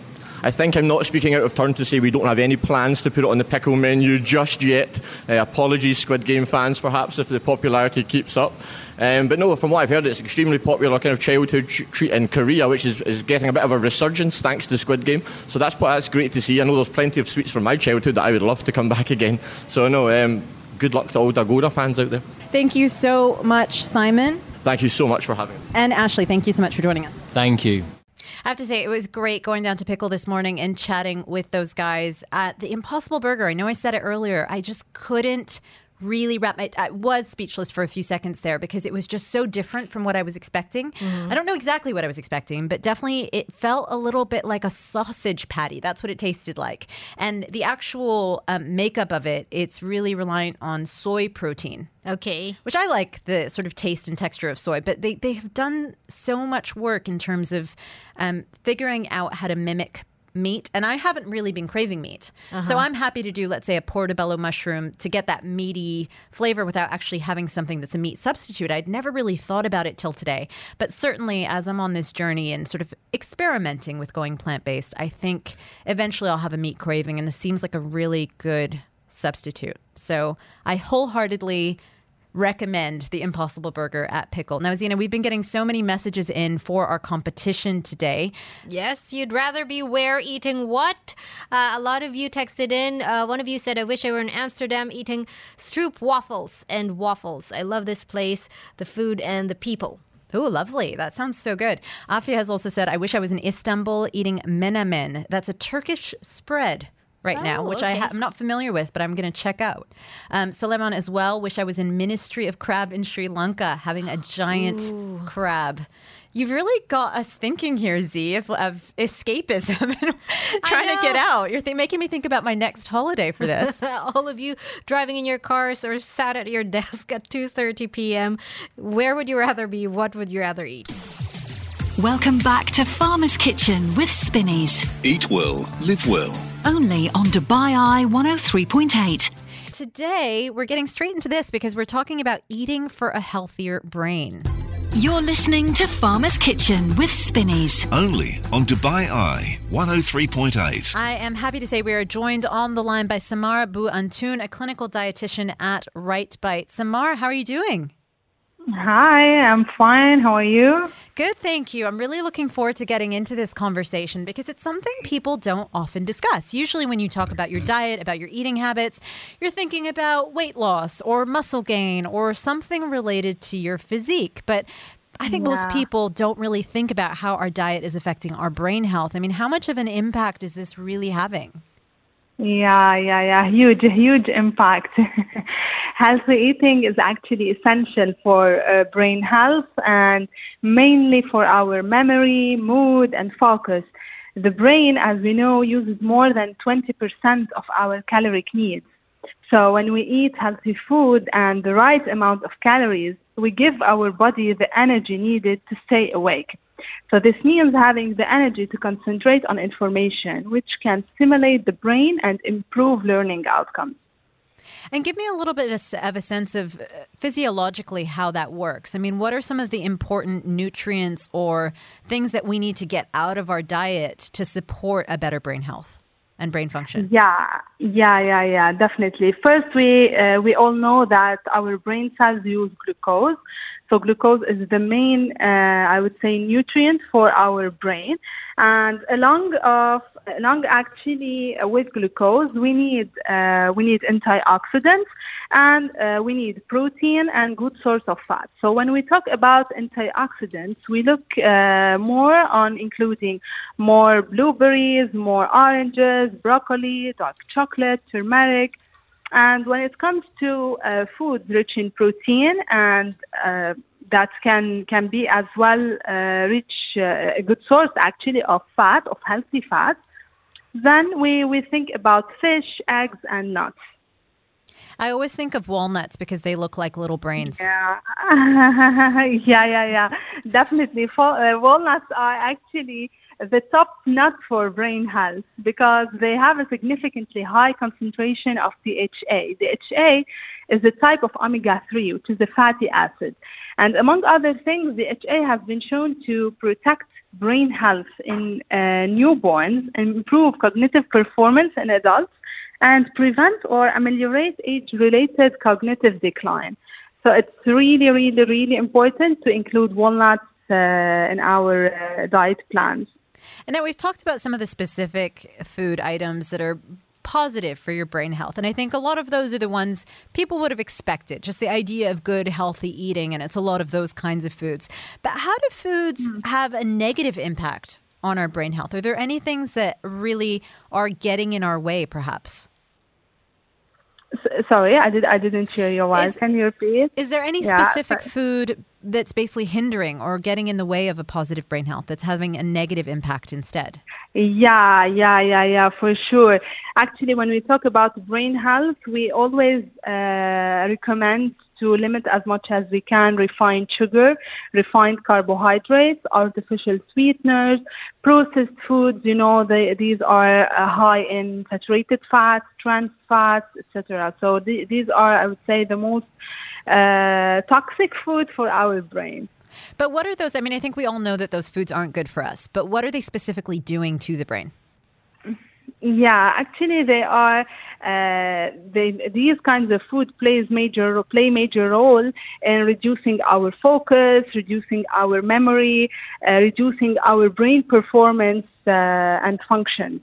I think I'm not speaking out of turn to say we don't have any plans to put it on the pickle menu just yet. Uh, apologies, Squid Game fans, perhaps, if the popularity keeps up. Um, but no, from what I've heard, it's extremely popular kind of childhood treat in Korea, which is, is getting a bit of a resurgence thanks to Squid Game. So that's that's great to see. I know there's plenty of sweets from my childhood that I would love to come back again. So no, um, good luck to all Dalgona fans out there. Thank you so much, Simon. Thank you so much for having me. And Ashley, thank you so much for joining us. Thank you. I have to say, it was great going down to Pickle this morning and chatting with those guys at the Impossible Burger. I know I said it earlier. I just couldn't really wrap my I was speechless for a few seconds there because it was just so different from what I was expecting. Mm-hmm. I don't know exactly what I was expecting, but definitely it felt a little bit like a sausage patty. That's what it tasted like. And the actual um, makeup of it, it's really reliant on soy protein. Okay. Which I like the sort of taste and texture of soy, but they, they have done so much work in terms of um, figuring out how to mimic meat, and I haven't really been craving meat. Uh-huh. So I'm happy to do, let's say, a portobello mushroom to get that meaty flavor without actually having something that's a meat substitute. I'd never really thought about it till today. But certainly, as I'm on this journey and sort of experimenting with going plant based, I think eventually I'll have a meat craving, and this seems like a really good substitute. So I wholeheartedly recommend the Impossible Burger at Pickle. Now, Zena, we've been getting so many messages in for our competition today. Yes, you'd rather be where eating what? Uh, a lot of you texted in. Uh, one of you said, I wish I were in Amsterdam eating Stroop waffles and waffles. I love this place, the food, and the people. Oh, lovely. That sounds so good. Afia has also said, I wish I was in Istanbul eating menemen. That's a Turkish spread right oh, now, which okay. I am not familiar with, but I'm going to check out. Um, Suleiman as well. Wish I was in Ministry of Crab in Sri Lanka, having a giant Ooh. crab. You've really got us thinking here, Z, of, of escapism and trying to get out. You're th- making me think about my next holiday for this. All of you driving in your cars or sat at your desk at 2:30 p.m. Where would you rather be? What would you rather eat? Welcome back to Farmer's Kitchen with Spinneys. Eat well, live well. Only on Dubai Eye 103.8. Today, we're getting straight into this because we're talking about eating for a healthier brain. You're listening to Farmer's Kitchen with Spinneys. Only on Dubai Eye 103.8. I am happy to say we are joined on the line by Samara Bu Antun, a clinical dietitian at Right Bite. Samara, how are you doing? Hi, I'm fine. How are you? Good, thank you. I'm really looking forward to getting into this conversation because it's something people don't often discuss. Usually, when you talk about your diet, about your eating habits, you're thinking about weight loss or muscle gain or something related to your physique. But I think most people don't really think about how our diet is affecting our brain health. I mean, how much of an impact is this really having? Yeah, yeah, yeah. Huge, huge impact. Healthy eating is actually essential for uh, brain health and mainly for our memory, mood, and focus. The brain, as we know, uses more than 20% of our caloric needs. So when we eat healthy food and the right amount of calories, we give our body the energy needed to stay awake. So this means having the energy to concentrate on information, which can stimulate the brain and improve learning outcomes. And give me a little bit of a sense of uh, physiologically how that works. I mean, what are some of the important nutrients or things that we need to get out of our diet to support a better brain health and brain function? Yeah, yeah, yeah, yeah, definitely. First, we uh, we all know that our brain cells use glucose. So glucose is the main, uh, I would say, nutrient for our brain. And along of along actually with glucose, we need uh, we need antioxidants and uh, we need protein and good source of fat. So when we talk about antioxidants, we look uh, more on including more blueberries, more oranges, broccoli, dark chocolate, turmeric. And when it comes to uh, foods rich in protein and uh, that can can be as well uh, rich uh, a good source actually of fat of healthy fat, then we we think about fish, eggs, and nuts. I always think of walnuts because they look like little brains. Yeah, yeah, yeah, yeah. Definitely, Fo- uh, walnuts are actually the top nut for brain health because they have a significantly high concentration of DHA. DHA is a type of omega 3, which is a fatty acid. And among other things, DHA has been shown to protect brain health in uh, newborns, improve cognitive performance in adults, and prevent or ameliorate age related cognitive decline. So it's really, really, really important to include walnuts uh, in our uh, diet plans. And now we've talked about some of the specific food items that are positive for your brain health. And I think a lot of those are the ones people would have expected, just the idea of good, healthy eating. And it's a lot of those kinds of foods. But how do foods hmm. have a negative impact on our brain health? Are there any things that really are getting in our way, perhaps? Sorry, I did. I didn't hear your words. Is- Can you repeat? Is there any Yeah, specific food that's basically hindering or getting in the way of a positive brain health that's having a negative impact instead? Yeah, yeah, yeah, yeah, for sure. Actually, when we talk about brain health, we always uh, recommend to limit as much as we can refined sugar, refined carbohydrates, artificial sweeteners, processed foods. You know, they, these are uh, high in saturated fats, trans fats, etc. So th- these are, I would say, the most uh, toxic food for our brain. But what are those? I mean, I think we all know that those foods aren't good for us, but what are they specifically doing to the brain? Yeah, actually, they are. Uh, they, these kinds of food plays major play major role in reducing our focus, reducing our memory, uh, reducing our brain performance uh, and function.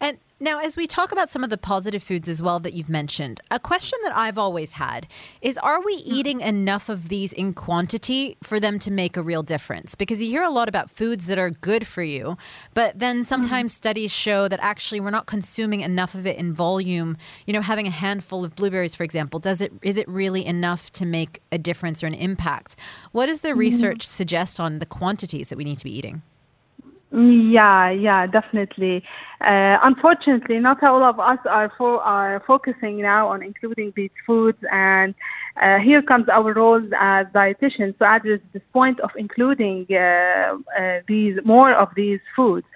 And now, as we talk about some of the positive foods as well that you've mentioned, a question that I've always had is Are we hmm. eating enough of these in quantity for them to make a real difference? Because you hear a lot about foods that are good for you, but then hmm. sometimes studies show that actually we're not consuming enough of it in volume. You know, having a handful of blueberries, for example, does it is it really enough to make a difference or an impact? What does the mm-hmm. research suggest on the quantities that we need to be eating? Yeah, yeah, definitely. Uh, unfortunately, not all of us are are focusing now on including these foods, and uh, here comes our roles as dietitians to address this point of including uh, uh, these more of these foods.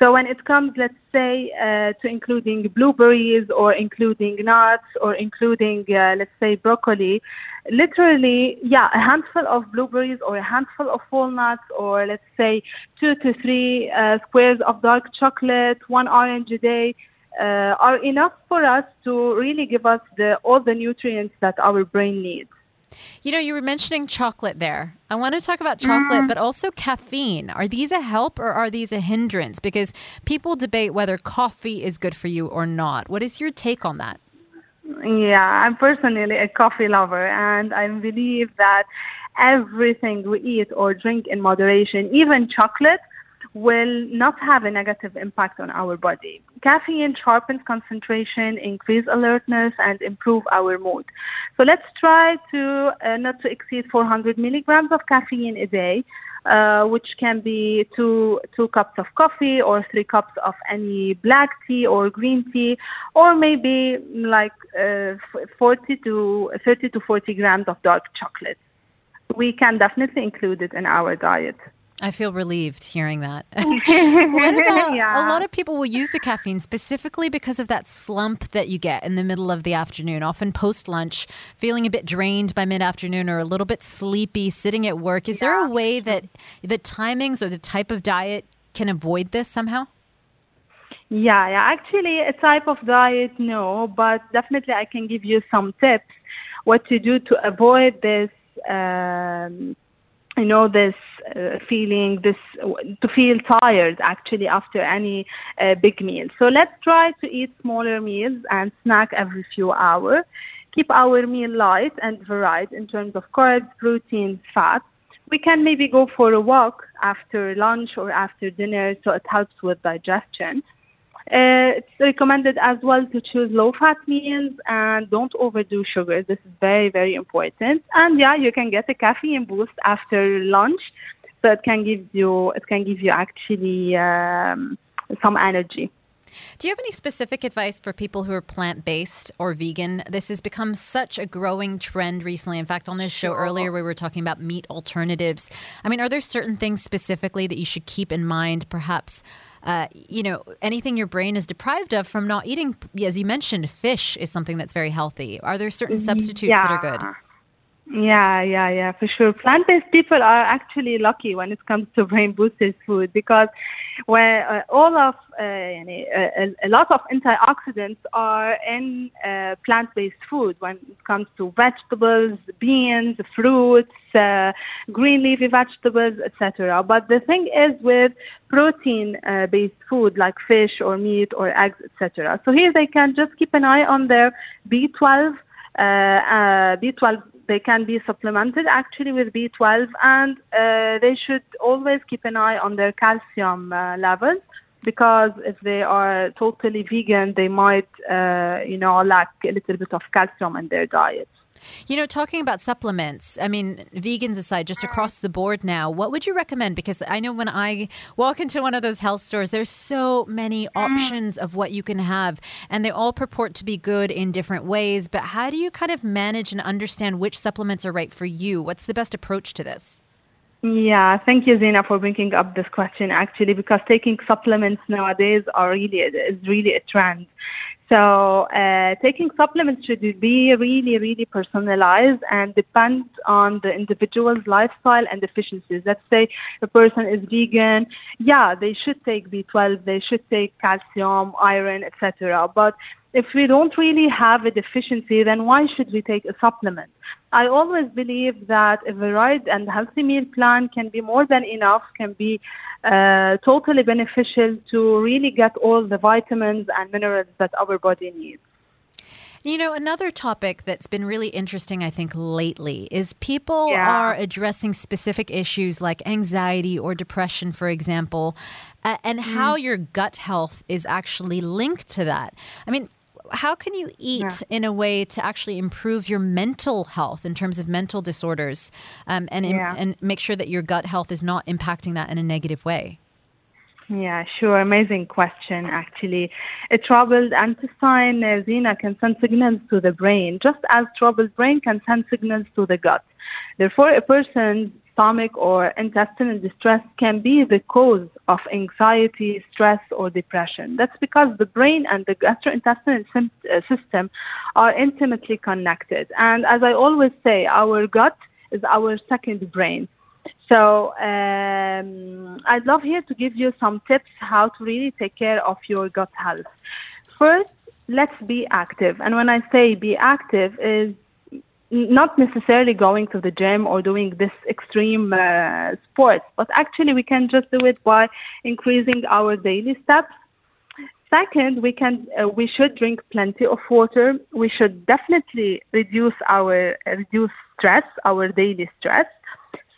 So when it comes, let's say, uh, to including blueberries or including nuts or including, uh, let's say, broccoli, literally, yeah, a handful of blueberries or a handful of walnuts or let's say two to three uh, squares of dark chocolate, one orange a day, uh, are enough for us to really give us the all the nutrients that our brain needs. You know, you were mentioning chocolate there. I want to talk about chocolate, mm. but also caffeine. Are these a help or are these a hindrance? Because people debate whether coffee is good for you or not. What is your take on that? Yeah, I'm personally a coffee lover, and I believe that everything we eat or drink in moderation, even chocolate, will not have a negative impact on our body. Caffeine sharpens concentration, increase alertness, and improve our mood. So let's try to uh, not to exceed 400 milligrams of caffeine a day. Uh, which can be two two cups of coffee or three cups of any black tea or green tea, or maybe like uh, 40 to 30 to 40 grams of dark chocolate. We can definitely include it in our diet. I feel relieved hearing that. what about yeah. a lot of people will use the caffeine specifically because of that slump that you get in the middle of the afternoon, often post lunch, feeling a bit drained by mid afternoon or a little bit sleepy sitting at work. Is yeah. there a way that the timings or the type of diet can avoid this somehow? Yeah, yeah. Actually, a type of diet, no, but definitely I can give you some tips what to do to avoid this. Um, you know this uh, feeling this to feel tired actually after any uh, big meal. So let's try to eat smaller meals and snack every few hours. Keep our meal light and varied in terms of carbs protein fat we can maybe go for a walk after lunch or after dinner so it helps with digestion uh, it's recommended as well to choose low fat meals and don't overdo sugar. This is very, very important. And yeah, you can get a caffeine boost after lunch. So it can give you, it can give you actually um, some energy. Do you have any specific advice for people who are plant based or vegan? This has become such a growing trend recently. In fact, on this show earlier, we were talking about meat alternatives. I mean, are there certain things specifically that you should keep in mind, perhaps? Uh, you know, anything your brain is deprived of from not eating, as you mentioned, fish is something that's very healthy. Are there certain mm-hmm. substitutes yeah. that are good? Yeah, yeah, yeah, for sure. Plant-based people are actually lucky when it comes to brain boosted food because where uh, all of uh, a, a, lot of antioxidants are in uh, plant-based food when it comes to vegetables, beans, fruits, uh, green leafy vegetables, etc. But the thing is with protein-based food like fish or meat or eggs, etc. So here they can just keep an eye on their B12 uh, uh, B12 they can be supplemented. Actually with B12 and uh, they should always keep an eye on their calcium uh, levels because if they are totally vegan they might uh, you know lack a little bit of calcium in their diet you know, talking about supplements, I mean, vegans aside, just across the board now, what would you recommend? Because I know when I walk into one of those health stores, there's so many mm. options of what you can have, and they all purport to be good in different ways. But how do you kind of manage and understand which supplements are right for you? What's the best approach to this? Yeah, thank you, Zena, for bringing up this question. Actually, because taking supplements nowadays are really is really a trend. So uh, taking supplements should be really, really personalized and depend on the individual's lifestyle and deficiencies. Let's say a person is vegan, yeah, they should take B12, they should take calcium, iron, etc. But if we don't really have a deficiency, then why should we take a supplement? I always believe that a varied and healthy meal plan can be more than enough, can be uh, totally beneficial to really get all the vitamins and minerals that our body needs. You know, another topic that's been really interesting, I think, lately is people yeah. are addressing specific issues like anxiety or depression, for example, uh, and mm. how your gut health is actually linked to that. I mean, how can you eat yeah. in a way to actually improve your mental health in terms of mental disorders um, and, yeah. and make sure that your gut health is not impacting that in a negative way? Yeah, sure. Amazing question, actually. A troubled intestine, uh, Zena, can send signals to the brain, just as troubled brain can send signals to the gut. Therefore, a person's stomach or intestinal distress can be the cause of anxiety, stress, or depression. That's because the brain and the gastrointestinal uh, system are intimately connected. And as I always say, our gut is our second brain. So um, I'd love here to give you some tips how to really take care of your gut health. First, let's be active. And when I say be active is not necessarily going to the gym or doing this extreme uh, sports, but actually we can just do it by increasing our daily steps. Second, we can uh, we should drink plenty of water. We should definitely reduce our uh, reduce stress, our daily stress.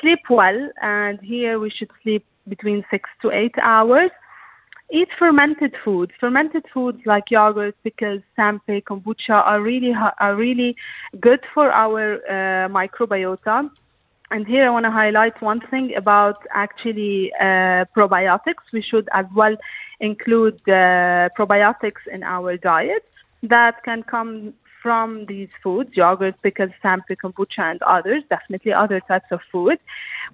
Sleep well, and here we should sleep between six to eight hours eat fermented foods. Fermented foods like yogurt, pickles, tempeh, kombucha are really are really good for our uh, microbiota. And here I want to highlight one thing about actually uh, probiotics. We should as well include uh, probiotics in our diet that can come from these foods, yogurt, pickles, tempeh, kombucha, and others, definitely other types of food.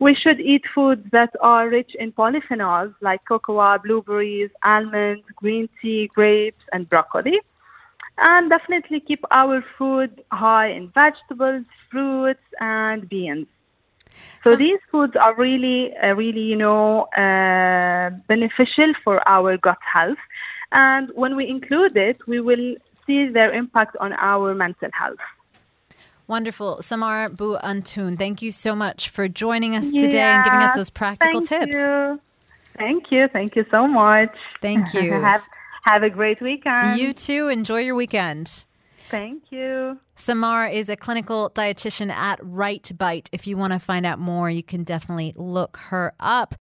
We should eat foods that are rich in polyphenols like cocoa, blueberries, almonds, green tea, grapes, and broccoli. And definitely keep our food high in vegetables, fruits, and beans. So, so these foods are really, uh, really, you know, uh, beneficial for our gut health. And when we include it, we will see their impact on our mental health. Wonderful. Samar Bu Antun, thank you so much for joining us yeah, today and giving us those practical thank tips. You. Thank you. Thank you so much. Thank you. have, have a great weekend. You too. Enjoy your weekend. Thank you. Samar is a clinical dietitian at Right Bite. If you want to find out more, you can definitely look her up.